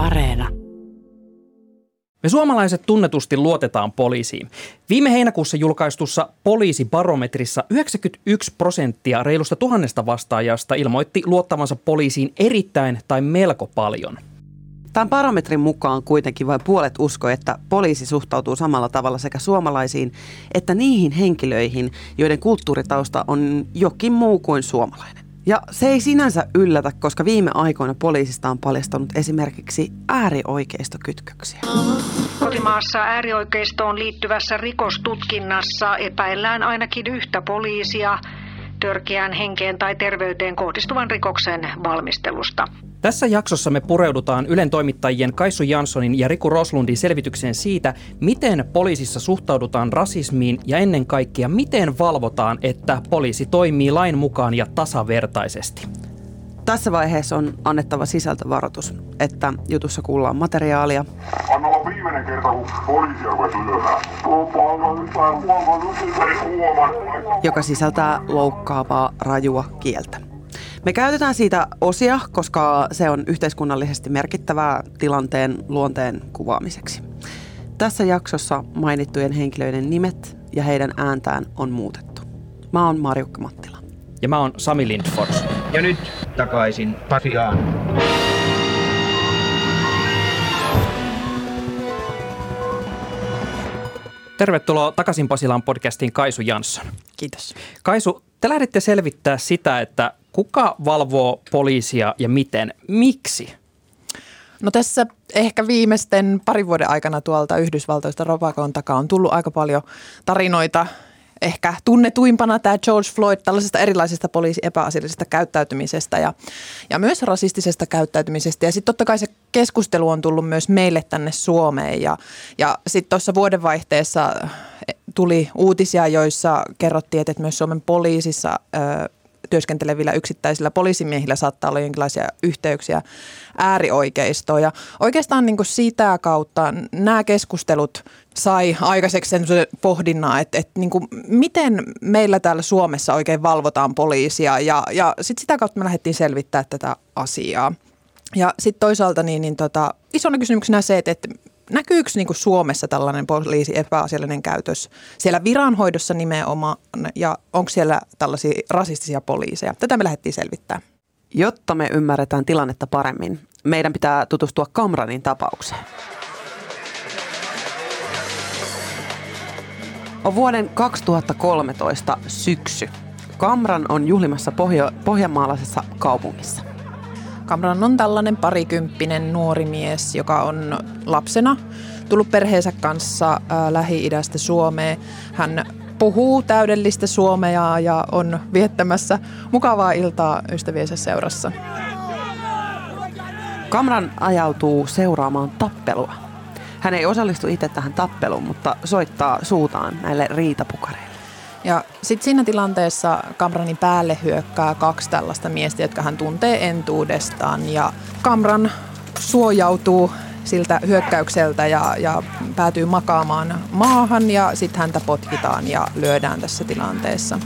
Areena. Me suomalaiset tunnetusti luotetaan poliisiin. Viime heinäkuussa julkaistussa poliisibarometrissa 91 prosenttia reilusta tuhannesta vastaajasta ilmoitti luottavansa poliisiin erittäin tai melko paljon. Tämän barometrin mukaan kuitenkin vain puolet usko, että poliisi suhtautuu samalla tavalla sekä suomalaisiin että niihin henkilöihin, joiden kulttuuritausta on jokin muu kuin suomalainen. Ja se ei sinänsä yllätä, koska viime aikoina poliisista on paljastunut esimerkiksi äärioikeistokytköksiä. Kotimaassa äärioikeistoon liittyvässä rikostutkinnassa epäillään ainakin yhtä poliisia törkeään henkeen tai terveyteen kohdistuvan rikoksen valmistelusta. Tässä jaksossa me pureudutaan Ylen toimittajien Kaisu Janssonin ja Riku Roslundin selvitykseen siitä, miten poliisissa suhtaudutaan rasismiin ja ennen kaikkea miten valvotaan, että poliisi toimii lain mukaan ja tasavertaisesti. Tässä vaiheessa on annettava sisältövaroitus, että jutussa kuullaan materiaalia. Anna olla viimeinen kerta, kun poliisia lyömään. joka sisältää loukkaavaa, rajua kieltä. Me käytetään siitä osia, koska se on yhteiskunnallisesti merkittävää tilanteen luonteen kuvaamiseksi. Tässä jaksossa mainittujen henkilöiden nimet ja heidän ääntään on muutettu. Mä oon Marjukka Mattila. Ja mä oon Sami Lindfors. Ja nyt takaisin Pasiaan. Tervetuloa takaisin Pasilan podcastiin Kaisu Jansson. Kiitos. Kaisu, te lähditte selvittää sitä, että kuka valvoo poliisia ja miten. Miksi? No tässä ehkä viimeisten parin vuoden aikana tuolta Yhdysvaltoista Robakon takaa on tullut aika paljon tarinoita ehkä tunnetuimpana tämä George Floyd tällaisesta erilaisesta poliisi epäasiallisesta käyttäytymisestä ja, ja myös rasistisesta käyttäytymisestä. Ja sitten totta kai se keskustelu on tullut myös meille tänne Suomeen ja, ja sitten tuossa vuodenvaihteessa eh, tuli uutisia, joissa kerrottiin, että myös Suomen poliisissa ö, työskentelevillä yksittäisillä poliisimiehillä saattaa olla jonkinlaisia yhteyksiä äärioikeistoon. Ja oikeastaan niin kuin sitä kautta nämä keskustelut sai aikaiseksi sen pohdinnan, että, että niin kuin miten meillä täällä Suomessa oikein valvotaan poliisia ja, ja sitten sitä kautta me lähdettiin selvittämään tätä asiaa. Ja sitten toisaalta niin, niin tota, isona kysymyksenä se, että, että näkyykö niin kuin Suomessa tällainen poliisi epäasiallinen käytös siellä viranhoidossa nimenomaan ja onko siellä tällaisia rasistisia poliiseja? Tätä me lähdettiin selvittämään. Jotta me ymmärretään tilannetta paremmin, meidän pitää tutustua Kamranin tapaukseen. On vuoden 2013 syksy. Kamran on juhlimassa pohjo- pohjanmaalaisessa kaupungissa. Kamran on tällainen parikymppinen nuori mies, joka on lapsena tullut perheensä kanssa Lähi-idästä Suomeen. Hän puhuu täydellistä suomea ja on viettämässä mukavaa iltaa ystäviensä seurassa. Kamran ajautuu seuraamaan tappelua. Hän ei osallistu itse tähän tappeluun, mutta soittaa suutaan näille riitapukareille. Ja sitten siinä tilanteessa Kamranin päälle hyökkää kaksi tällaista miestä, jotka hän tuntee entuudestaan. Ja Kamran suojautuu siltä hyökkäykseltä ja, ja päätyy makaamaan maahan ja sitten häntä potkitaan ja lyödään tässä tilanteessa.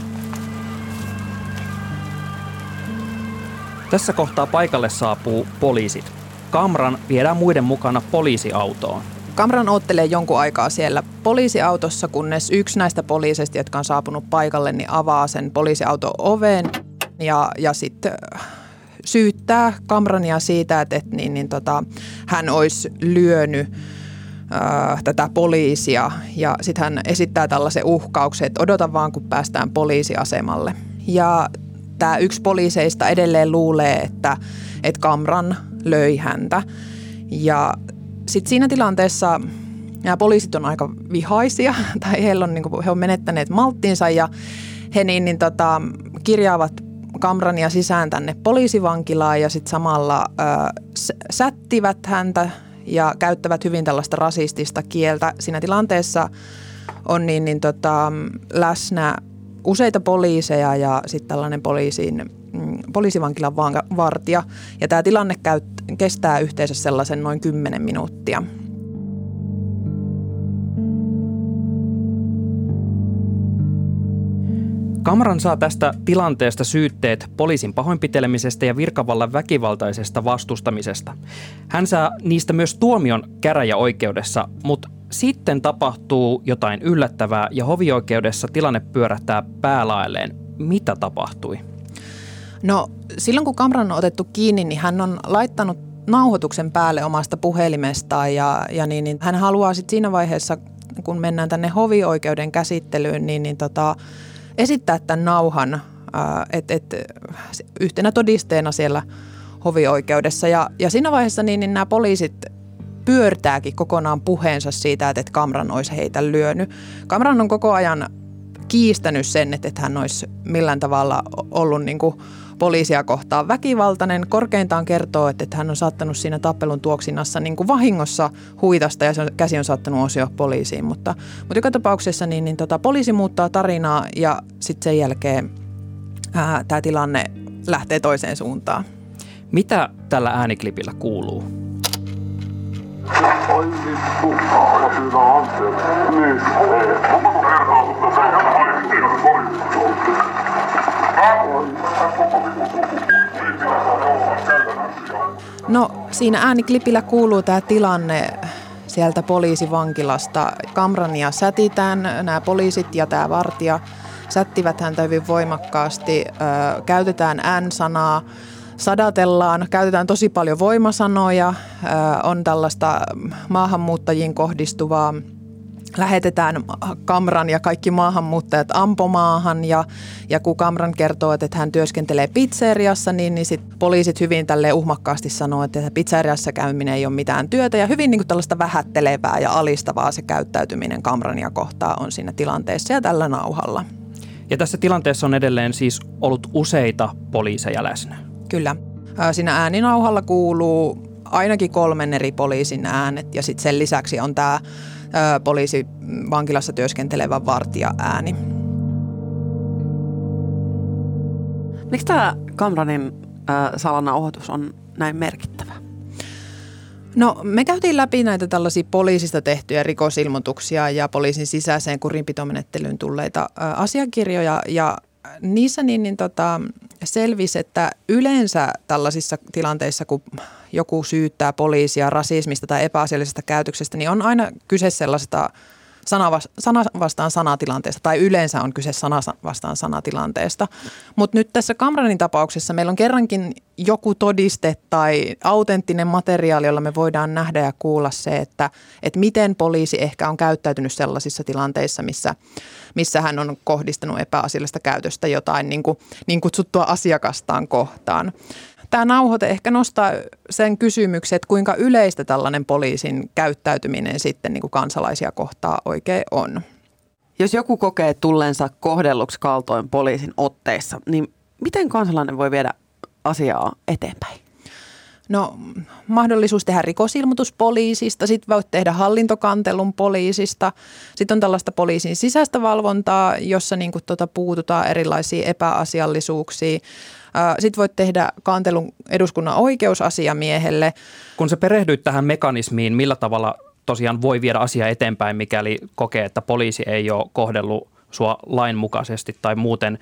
Tässä kohtaa paikalle saapuu poliisit. Kamran viedään muiden mukana poliisiautoon. Kamran ottelee jonkun aikaa siellä poliisiautossa, kunnes yksi näistä poliiseista, jotka on saapunut paikalle, niin avaa sen poliisiauton oven ja, ja sitten syyttää Kamrania siitä, että, että niin, niin tota, hän olisi lyönyt äh, tätä poliisia ja sitten hän esittää tällaisen uhkauksen, että odota vaan kun päästään poliisiasemalle. Ja tämä yksi poliiseista edelleen luulee, että, että Kamran löi häntä ja sitten siinä tilanteessa nämä poliisit on aika vihaisia tai he on, niin kuin, he on menettäneet malttiinsa ja he niin, niin tota, kirjaavat Kamrania sisään tänne poliisivankilaan ja sitten samalla ö, sättivät häntä ja käyttävät hyvin tällaista rasistista kieltä. Siinä tilanteessa on niin, niin tota, läsnä useita poliiseja ja sitten tällainen poliisin, poliisivankilan vartija. Ja tämä tilanne käy, kestää yhteensä sellaisen noin 10 minuuttia. Kamran saa tästä tilanteesta syytteet poliisin pahoinpitelemisestä ja virkavallan väkivaltaisesta vastustamisesta. Hän saa niistä myös tuomion käräjäoikeudessa, mutta sitten tapahtuu jotain yllättävää ja hovioikeudessa tilanne pyörähtää päälaelleen. Mitä tapahtui? No silloin kun Kamran on otettu kiinni, niin hän on laittanut nauhoituksen päälle omasta puhelimestaan ja, ja niin, niin hän haluaa sitten siinä vaiheessa, kun mennään tänne hovioikeuden käsittelyyn, niin, niin tota, esittää tämän nauhan et, et, yhtenä todisteena siellä hovioikeudessa. Ja, ja siinä vaiheessa niin, niin nämä poliisit pyörtääkin kokonaan puheensa siitä, että Kamran olisi heitä lyönyt. Kamran on koko ajan kiistänyt sen, että hän olisi millään tavalla ollut niin kuin poliisia kohtaan väkivaltainen. Korkeintaan kertoo, että hän on saattanut siinä tappelun tuoksinnassa niin kuin vahingossa huitasta ja se käsi on saattanut osio poliisiin. Mutta, mutta joka tapauksessa niin, niin tota, poliisi muuttaa tarinaa ja sitten sen jälkeen tämä tilanne lähtee toiseen suuntaan. Mitä tällä ääniklipillä kuuluu? No siinä ääniklipillä kuuluu tämä tilanne sieltä poliisivankilasta. Kamrania sätitään, nämä poliisit ja tämä vartija sättivät häntä hyvin voimakkaasti. Ö, käytetään N-sanaa, sadatellaan, käytetään tosi paljon voimasanoja, ö, on tällaista maahanmuuttajiin kohdistuvaa lähetetään Kamran ja kaikki maahanmuuttajat ampomaahan ja, ja kun Kamran kertoo, että hän työskentelee pizzeriassa, niin, niin sit poliisit hyvin tälle uhmakkaasti sanoo, että pizzeriassa käyminen ei ole mitään työtä ja hyvin niin kuin tällaista vähättelevää ja alistavaa se käyttäytyminen Kamrania kohtaa on siinä tilanteessa ja tällä nauhalla. Ja tässä tilanteessa on edelleen siis ollut useita poliiseja läsnä. Kyllä. Siinä ääninauhalla kuuluu ainakin kolmen eri poliisin äänet ja sitten sen lisäksi on tämä poliisi vankilassa työskentelevä vartija ääni. Miksi tämä Kamranin äh, salanauhoitus on näin merkittävä? No me käytiin läpi näitä tällaisia poliisista tehtyjä rikosilmoituksia ja poliisin sisäiseen kurinpitomenettelyyn tulleita asiakirjoja ja niissä niin, niin tota, selvisi, että yleensä tällaisissa tilanteissa, kun joku syyttää poliisia rasismista tai epäasiallisesta käytöksestä, niin on aina kyse sellaista sana, sana vastaan sanatilanteesta tai yleensä on kyse sana vastaan sanatilanteesta. Mutta nyt tässä Kamranin tapauksessa meillä on kerrankin joku todiste tai autenttinen materiaali, jolla me voidaan nähdä ja kuulla se, että, että miten poliisi ehkä on käyttäytynyt sellaisissa tilanteissa, missä, missä hän on kohdistanut epäasiallista käytöstä jotain niin, kuin, niin kutsuttua asiakastaan kohtaan tämä nauhoite ehkä nostaa sen kysymyksen, että kuinka yleistä tällainen poliisin käyttäytyminen sitten niin kuin kansalaisia kohtaa oikein on. Jos joku kokee tulleensa kohdelluksi kaltoin poliisin otteissa, niin miten kansalainen voi viedä asiaa eteenpäin? No mahdollisuus tehdä rikosilmoitus poliisista, sitten voit tehdä hallintokantelun poliisista. Sitten on tällaista poliisin sisäistä valvontaa, jossa niin kuin, tuota, puututaan erilaisiin epäasiallisuuksiin. Sitten voit tehdä kantelun eduskunnan oikeusasiamiehelle. Kun sä perehdyit tähän mekanismiin, millä tavalla tosiaan voi viedä asiaa eteenpäin, mikäli kokee, että poliisi ei ole kohdellut sua lainmukaisesti tai muuten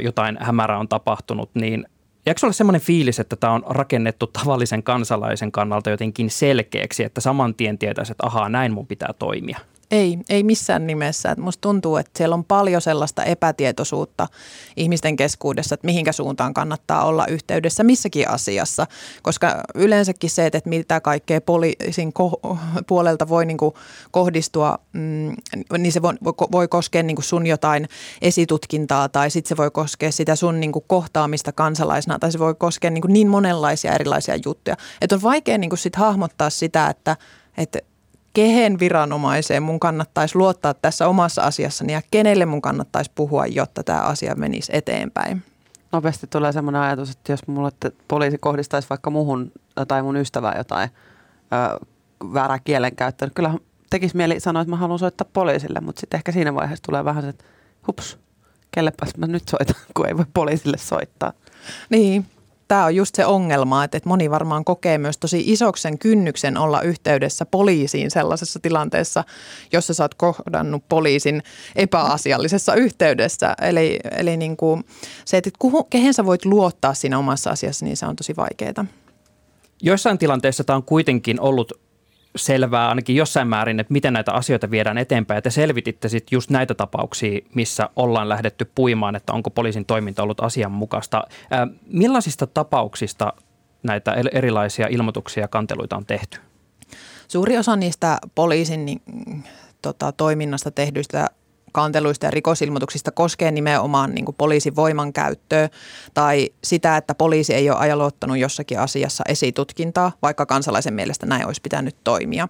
jotain hämärää on tapahtunut, niin Eikö ole semmoinen fiilis, että tämä on rakennettu tavallisen kansalaisen kannalta jotenkin selkeäksi, että saman tien tietäisi, että ahaa, näin mun pitää toimia? Ei, ei missään nimessä. Et musta tuntuu, että siellä on paljon sellaista epätietoisuutta ihmisten keskuudessa, että mihinkä suuntaan kannattaa olla yhteydessä missäkin asiassa. Koska yleensäkin se, että mitä kaikkea poliisin ko- puolelta voi niinku kohdistua, mm, niin se voi, voi koskea niinku sun jotain esitutkintaa tai sitten se voi koskea sitä sun niinku kohtaamista kansalaisena tai se voi koskea niinku niin monenlaisia erilaisia juttuja. Että on vaikea niinku sit hahmottaa sitä, että, että kehen viranomaiseen mun kannattaisi luottaa tässä omassa asiassani ja kenelle mun kannattaisi puhua, jotta tämä asia menisi eteenpäin? Nopeasti tulee semmoinen ajatus, että jos mulle että poliisi kohdistaisi vaikka muuhun tai mun ystävään jotain ö, väärää kielenkäyttöä, niin kyllä tekisi mieli sanoa, että mä haluan soittaa poliisille, mutta sitten ehkä siinä vaiheessa tulee vähän se, että hups, kellepäs mä nyt soitan, kun ei voi poliisille soittaa. Niin, tämä on just se ongelma, että, että moni varmaan kokee myös tosi isoksen kynnyksen olla yhteydessä poliisiin sellaisessa tilanteessa, jossa sä oot kohdannut poliisin epäasiallisessa yhteydessä. Eli, eli niin kuin se, että kehen sä voit luottaa siinä omassa asiassa, niin se on tosi vaikeaa. Joissain tilanteissa tämä on kuitenkin ollut selvää ainakin jossain määrin, että miten näitä asioita viedään eteenpäin. Ja te selvititte sitten just näitä tapauksia, missä ollaan lähdetty puimaan, että onko poliisin toiminta ollut asianmukaista. Millaisista tapauksista näitä erilaisia ilmoituksia ja kanteluita on tehty? Suuri osa niistä poliisin niin, tota, toiminnasta tehdyistä kanteluista ja rikosilmoituksista koskee nimenomaan niin kuin poliisin voimankäyttöä tai sitä, että poliisi ei ole ajalottanut jossakin asiassa esitutkintaa, vaikka kansalaisen mielestä näin olisi pitänyt toimia.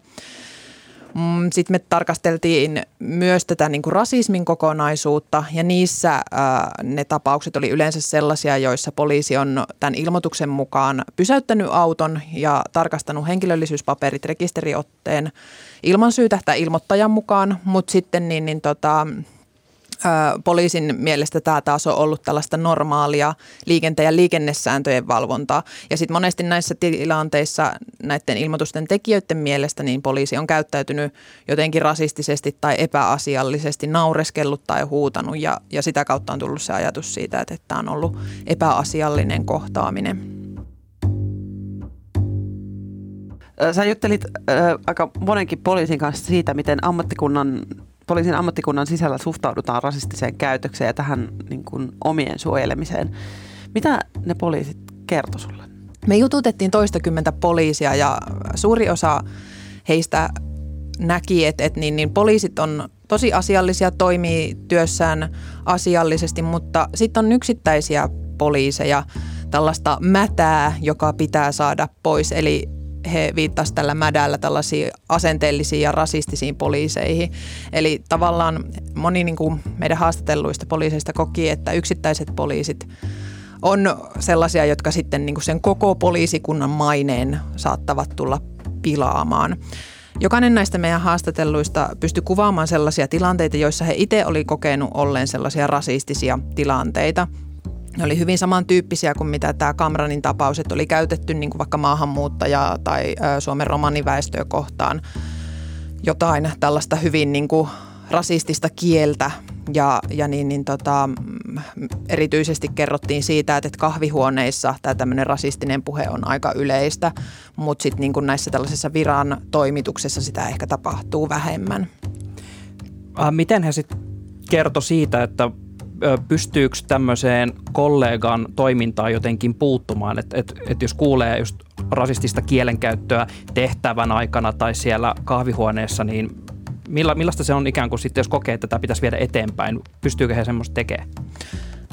Mm, Sitten me tarkasteltiin myös tätä niin kuin rasismin kokonaisuutta ja niissä ää, ne tapaukset oli yleensä sellaisia, joissa poliisi on tämän ilmoituksen mukaan pysäyttänyt auton ja tarkastanut henkilöllisyyspaperit rekisteriotteen ilman syytä tai ilmoittajan mukaan, mutta sitten niin, niin tota, poliisin mielestä tämä taas on ollut tällaista normaalia liikenteen ja liikennesääntöjen valvontaa. Ja sitten monesti näissä tilanteissa näiden ilmoitusten tekijöiden mielestä niin poliisi on käyttäytynyt jotenkin rasistisesti tai epäasiallisesti, naureskellut tai huutanut ja, ja sitä kautta on tullut se ajatus siitä, että tämä on ollut epäasiallinen kohtaaminen. Sä juttelit äh, aika monenkin poliisin kanssa siitä, miten ammattikunnan poliisin ammattikunnan sisällä suhtaudutaan rasistiseen käytökseen ja tähän niin kuin, omien suojelemiseen. Mitä ne poliisit kertoi sulle? Me jututettiin toistakymmentä poliisia ja suuri osa heistä näki, että, että niin, niin poliisit on tosi asiallisia, toimii työssään asiallisesti, mutta sitten on yksittäisiä poliiseja, tällaista mätää, joka pitää saada pois. Eli he viittasivat tällä mädällä tällaisiin asenteellisiin ja rasistisiin poliiseihin. Eli tavallaan moni niin kuin meidän haastatelluista poliiseista koki, että yksittäiset poliisit on sellaisia, jotka sitten niin kuin sen koko poliisikunnan maineen saattavat tulla pilaamaan. Jokainen näistä meidän haastatelluista pystyi kuvaamaan sellaisia tilanteita, joissa he itse oli kokenut olleen sellaisia rasistisia tilanteita – ne oli hyvin samantyyppisiä kuin mitä tämä Kamranin tapaus, että oli käytetty niin kuin vaikka maahanmuuttajaa tai Suomen romaniväestöä kohtaan jotain tällaista hyvin niin kuin rasistista kieltä ja, ja niin, niin tota, erityisesti kerrottiin siitä, että kahvihuoneissa tämä tämmöinen rasistinen puhe on aika yleistä, mutta sitten niin näissä tällaisessa viran toimituksessa sitä ehkä tapahtuu vähemmän. Miten he sitten kertoi siitä, että pystyykö tämmöiseen kollegan toimintaan jotenkin puuttumaan, että et, et jos kuulee just rasistista kielenkäyttöä tehtävän aikana tai siellä kahvihuoneessa, niin milla, millaista se on ikään kuin sitten, jos kokee, että tätä pitäisi viedä eteenpäin, pystyykö he semmoista tekemään?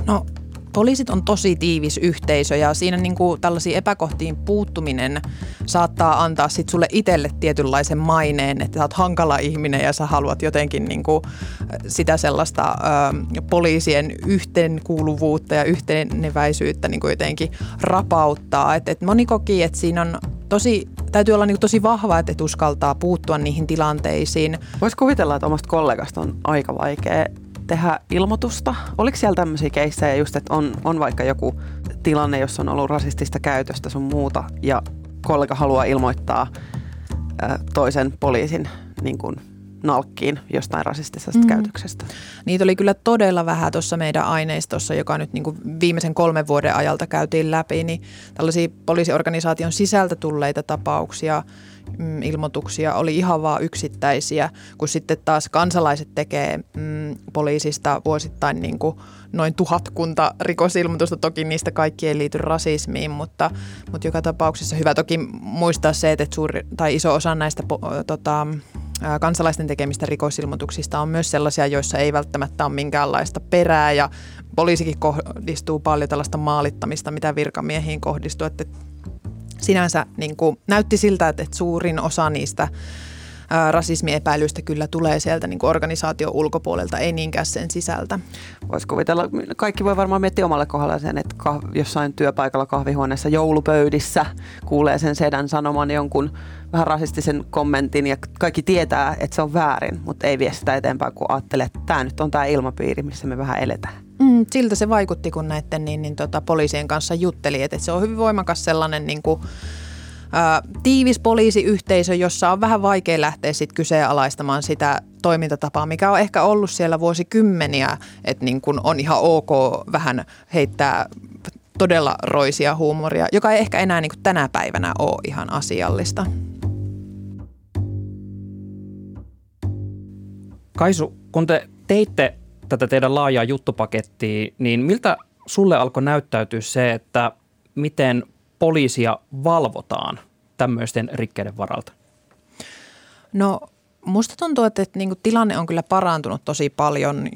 No poliisit on tosi tiivis yhteisö ja siinä niin kuin tällaisiin epäkohtiin puuttuminen saattaa antaa sit sulle itselle tietynlaisen maineen, että sä oot hankala ihminen ja sä haluat jotenkin niin kuin sitä sellaista ö, poliisien yhteenkuuluvuutta ja yhteneväisyyttä niin kuin jotenkin rapauttaa. Et, et moni koki, että siinä on tosi, täytyy olla niin tosi vahva, että et uskaltaa puuttua niihin tilanteisiin. Voisi kuvitella, että omasta kollegasta on aika vaikea tehdä ilmoitusta? Oliko siellä tämmöisiä keissejä just, että on, on vaikka joku tilanne, jossa on ollut rasistista käytöstä sun muuta ja kollega haluaa ilmoittaa toisen poliisin niin kuin nalkkiin jostain rasistisesta mm. käytöksestä. Niitä oli kyllä todella vähän tuossa meidän aineistossa, joka nyt niin kuin viimeisen kolmen vuoden ajalta käytiin läpi, niin tällaisia poliisiorganisaation sisältä tulleita tapauksia – mm, ilmoituksia oli ihan vaan yksittäisiä, kun sitten taas kansalaiset tekee mm, poliisista vuosittain niin kuin noin tuhatkunta rikosilmoitusta. Toki niistä kaikki ei liity rasismiin, mutta, mutta joka tapauksessa hyvä toki muistaa se, että suuri, tai iso osa näistä tota, kansalaisten tekemistä rikosilmoituksista on myös sellaisia, joissa ei välttämättä ole minkäänlaista perää ja poliisikin kohdistuu paljon tällaista maalittamista, mitä virkamiehiin kohdistuu, että sinänsä niin kuin, näytti siltä, että, suurin osa niistä rasismiepäilyistä kyllä tulee sieltä niin organisaation ulkopuolelta, ei niinkään sen sisältä. Voisi kuvitella, kaikki voi varmaan miettiä omalle kohdalla sen, että jossain työpaikalla kahvihuoneessa joulupöydissä kuulee sen sedän sanoman jonkun vähän rasistisen kommentin ja kaikki tietää, että se on väärin, mutta ei vie sitä eteenpäin, kun ajattelee, että tämä nyt on tämä ilmapiiri, missä me vähän eletään. Mm, siltä se vaikutti, kun näiden niin, niin, tota, poliisien kanssa jutteli, että se on hyvin voimakas sellainen niin kuin, tiivis poliisiyhteisö, jossa on vähän vaikea lähteä sit kyseenalaistamaan sitä toimintatapaa, mikä on ehkä ollut siellä vuosikymmeniä, että niin kuin on ihan ok vähän heittää todella roisia huumoria, joka ei ehkä enää niin tänä päivänä ole ihan asiallista. Kaisu, kun te teitte tätä teidän laajaa juttupakettia, niin miltä sulle alkoi näyttäytyä se, että miten poliisia valvotaan tämmöisten rikkeiden varalta? No musta tuntuu, että, että niin tilanne on kyllä parantunut tosi paljon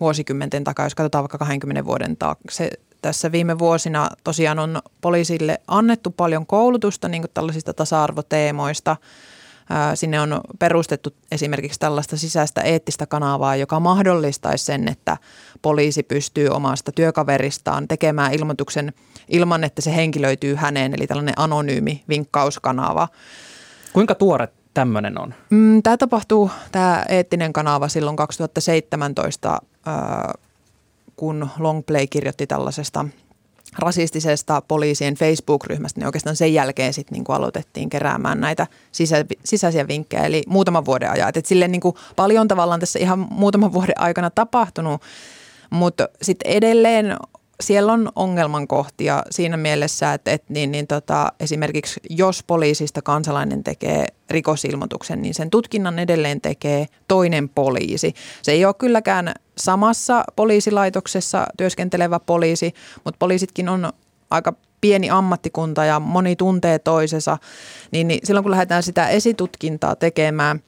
vuosikymmenten takaa, jos katsotaan vaikka 20 vuoden taakse. Tässä viime vuosina tosiaan on poliisille annettu paljon koulutusta niin tällaisista tasa-arvoteemoista – Sinne on perustettu esimerkiksi tällaista sisäistä eettistä kanavaa, joka mahdollistaisi sen, että poliisi pystyy omasta työkaveristaan tekemään ilmoituksen ilman, että se henkilöityy häneen, eli tällainen anonyymi vinkkauskanava. Kuinka tuore tämmöinen on? Mm, tämä tapahtuu, tämä eettinen kanava silloin 2017, kun Longplay kirjoitti tällaisesta – rasistisesta poliisien Facebook-ryhmästä, niin oikeastaan sen jälkeen sitten niin aloitettiin keräämään näitä sisä, sisäisiä vinkkejä, eli muutaman vuoden ajan. Et sille niin kuin paljon tavallaan tässä ihan muutaman vuoden aikana tapahtunut, mutta sitten edelleen siellä on ongelman kohtia siinä mielessä, että, että niin, niin tota, esimerkiksi jos poliisista kansalainen tekee rikosilmoituksen, niin sen tutkinnan edelleen tekee toinen poliisi. Se ei ole kylläkään samassa poliisilaitoksessa työskentelevä poliisi, mutta poliisitkin on aika pieni ammattikunta ja moni tuntee toisensa, niin, niin silloin kun lähdetään sitä esitutkintaa tekemään,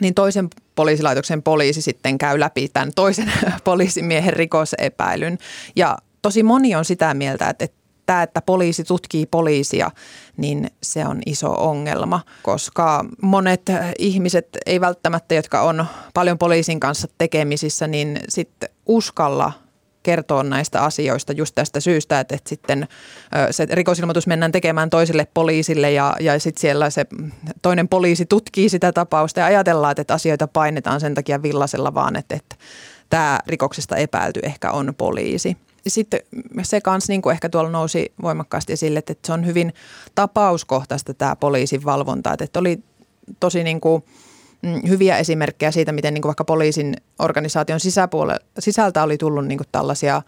niin toisen poliisilaitoksen poliisi sitten käy läpi tämän toisen poliisimiehen rikosepäilyn. Ja tosi moni on sitä mieltä, että, että tämä, että poliisi tutkii poliisia, niin se on iso ongelma, koska monet ihmiset, ei välttämättä, jotka on paljon poliisin kanssa tekemisissä, niin sitten uskalla kertoa näistä asioista just tästä syystä, että, että sitten se rikosilmoitus mennään tekemään toiselle poliisille ja, ja sitten siellä se toinen poliisi tutkii sitä tapausta ja ajatellaan, että asioita painetaan sen takia villasella vaan, että, että tämä rikoksesta epäilty ehkä on poliisi sitten se kanssa niin kuin ehkä tuolla nousi voimakkaasti esille, että se on hyvin tapauskohtaista tämä poliisin valvonta. Että oli tosi niin kuin, mm, hyviä esimerkkejä siitä, miten niin kuin vaikka poliisin organisaation sisältä oli tullut niin kuin tällaisia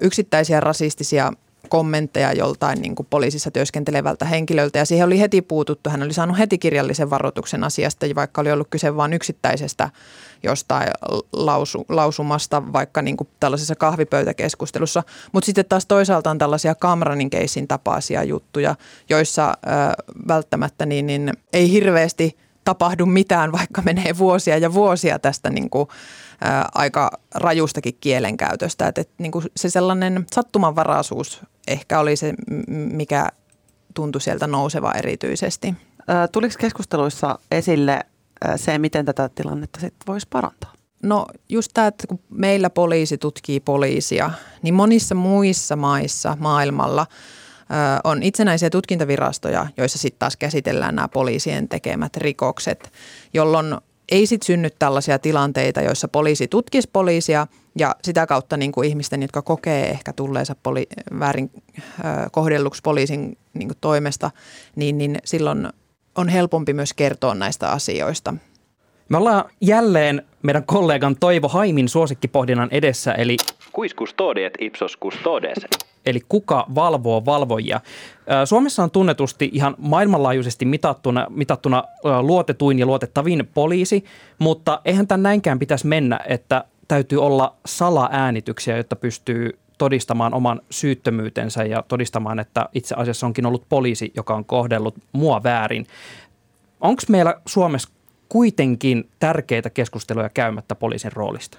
yksittäisiä rasistisia kommentteja joltain niin kuin poliisissa työskentelevältä henkilöltä ja siihen oli heti puututtu. Hän oli saanut heti kirjallisen varoituksen asiasta, vaikka oli ollut kyse vain yksittäisestä jostain lausu, lausumasta vaikka niin kuin tällaisessa kahvipöytäkeskustelussa. Mutta sitten taas toisaalta on tällaisia Kamranin keissin tapaisia juttuja, joissa ö, välttämättä niin, niin ei hirveästi tapahdu mitään, vaikka menee vuosia ja vuosia tästä niin kuin, ä, aika rajustakin kielenkäytöstä. Et, et, niin kuin se sellainen sattumanvaraisuus ehkä oli se, mikä tuntui sieltä nouseva erityisesti. Tuliko keskusteluissa esille se, miten tätä tilannetta sitten voisi parantaa? No just tämä, että kun meillä poliisi tutkii poliisia, niin monissa muissa maissa maailmalla on itsenäisiä tutkintavirastoja, joissa sitten taas käsitellään nämä poliisien tekemät rikokset, jolloin ei sitten synny tällaisia tilanteita, joissa poliisi tutkisi poliisia ja sitä kautta niin kuin ihmisten, jotka kokee ehkä tulleensa poli- väärin äh, kohdelluksi poliisin niin kuin toimesta, niin, niin silloin on helpompi myös kertoa näistä asioista. Me ollaan jälleen meidän kollegan Toivo Haimin suosikkipohdinnan edessä, eli Quis custodiet ipsos custodes? Eli kuka valvoo valvojia? Suomessa on tunnetusti ihan maailmanlaajuisesti mitattuna, mitattuna luotetuin ja luotettavin poliisi, mutta eihän tämän näinkään pitäisi mennä, että täytyy olla salaäänityksiä, jotta pystyy todistamaan oman syyttömyytensä ja todistamaan, että itse asiassa onkin ollut poliisi, joka on kohdellut mua väärin. Onko meillä Suomessa kuitenkin tärkeitä keskusteluja käymättä poliisin roolista?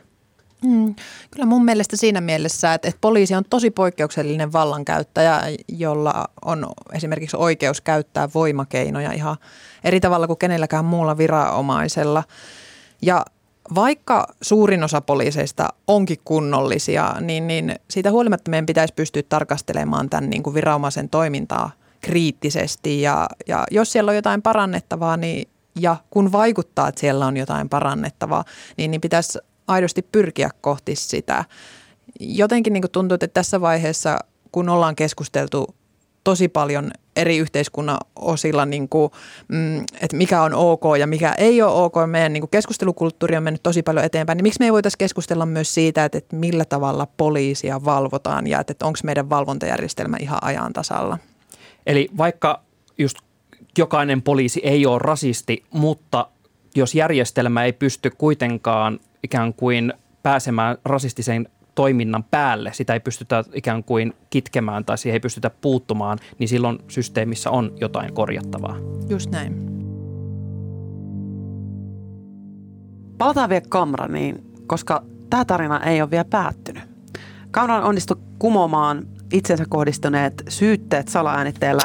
Mm, kyllä mun mielestä siinä mielessä, että, että poliisi on tosi poikkeuksellinen vallankäyttäjä, jolla on esimerkiksi oikeus käyttää voimakeinoja ihan eri tavalla kuin kenelläkään muulla viranomaisella. Ja vaikka suurin osa poliiseista onkin kunnollisia, niin, niin siitä huolimatta meidän pitäisi pystyä tarkastelemaan tämän niin kuin viranomaisen toimintaa kriittisesti. Ja, ja jos siellä on jotain parannettavaa, niin, ja kun vaikuttaa, että siellä on jotain parannettavaa, niin, niin pitäisi aidosti pyrkiä kohti sitä. jotenkin niin tuntuu, että tässä vaiheessa, kun ollaan keskusteltu tosi paljon eri yhteiskunnan osilla, niin kuin, mm, että mikä on ok ja mikä ei ole ok. Meidän niin kuin keskustelukulttuuri on mennyt tosi paljon eteenpäin. Niin miksi me ei voitaisiin keskustella myös siitä, että, että millä tavalla poliisia valvotaan ja että, että onko meidän valvontajärjestelmä ihan ajan tasalla? Eli vaikka just jokainen poliisi ei ole rasisti, mutta jos järjestelmä ei pysty kuitenkaan ikään kuin pääsemään rasistiseen toiminnan päälle, sitä ei pystytä ikään kuin kitkemään tai siihen ei pystytä puuttumaan, niin silloin systeemissä on jotain korjattavaa. Just näin. Palataan vielä Kamraniin, koska tämä tarina ei ole vielä päättynyt. Kamran onnistui kumoamaan itsensä kohdistuneet syytteet salaäänitteellä.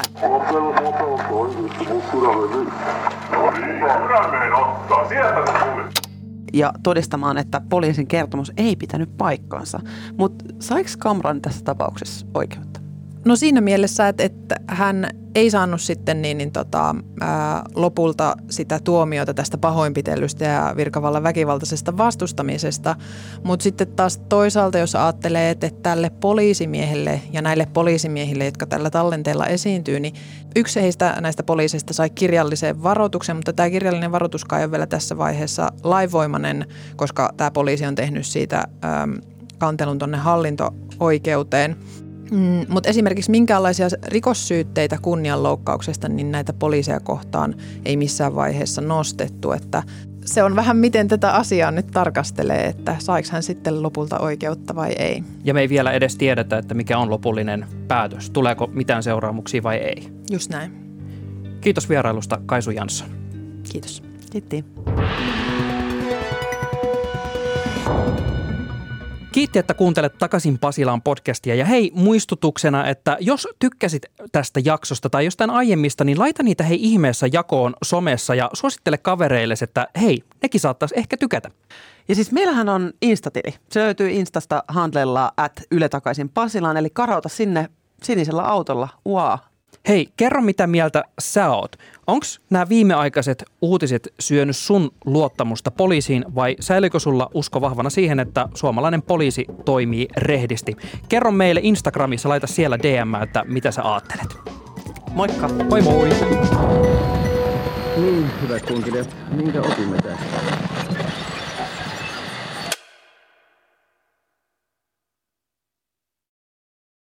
Ja todistamaan, että poliisin kertomus ei pitänyt paikkaansa. Mutta saiko Kamran tässä tapauksessa oikeutta? No siinä mielessä, että, että hän ei saanut sitten niin, niin tota, ää, lopulta sitä tuomiota tästä pahoinpitelystä ja virkavallan väkivaltaisesta vastustamisesta. Mutta sitten taas toisaalta, jos ajattelee, että tälle poliisimiehelle ja näille poliisimiehille, jotka tällä tallenteella esiintyy, niin yksi heistä näistä poliiseista sai kirjallisen varoituksen, mutta tämä kirjallinen varoitus ei ole vielä tässä vaiheessa laivoimainen, koska tämä poliisi on tehnyt siitä äm, kantelun tuonne hallinto-oikeuteen. Mm, mutta esimerkiksi minkäänlaisia rikossyytteitä kunnianloukkauksesta, niin näitä poliiseja kohtaan ei missään vaiheessa nostettu. Että se on vähän miten tätä asiaa nyt tarkastelee, että saiko hän sitten lopulta oikeutta vai ei. Ja me ei vielä edes tiedetä, että mikä on lopullinen päätös. Tuleeko mitään seuraamuksia vai ei. Just näin. Kiitos vierailusta Kaisu Jansson. Kiitos. Kiitti. Kiitti, että kuuntelet takaisin Pasilaan podcastia. Ja hei, muistutuksena, että jos tykkäsit tästä jaksosta tai jostain aiemmista, niin laita niitä hei ihmeessä jakoon somessa ja suosittele kavereille, että hei, nekin saattaisi ehkä tykätä. Ja siis meillähän on Instatili. Se löytyy Instasta handlella at Yle takaisin Pasilaan, eli karauta sinne sinisellä autolla. Wow. Hei, kerro mitä mieltä sä oot. Onko nämä viimeaikaiset uutiset syönyt sun luottamusta poliisiin vai säilyykö sulla usko vahvana siihen, että suomalainen poliisi toimii rehdisti? Kerro meille Instagramissa, laita siellä DM, että mitä sä ajattelet. Moikka. Moi moi! Niin, hyvät kunkilijat, minkä opimme tästä?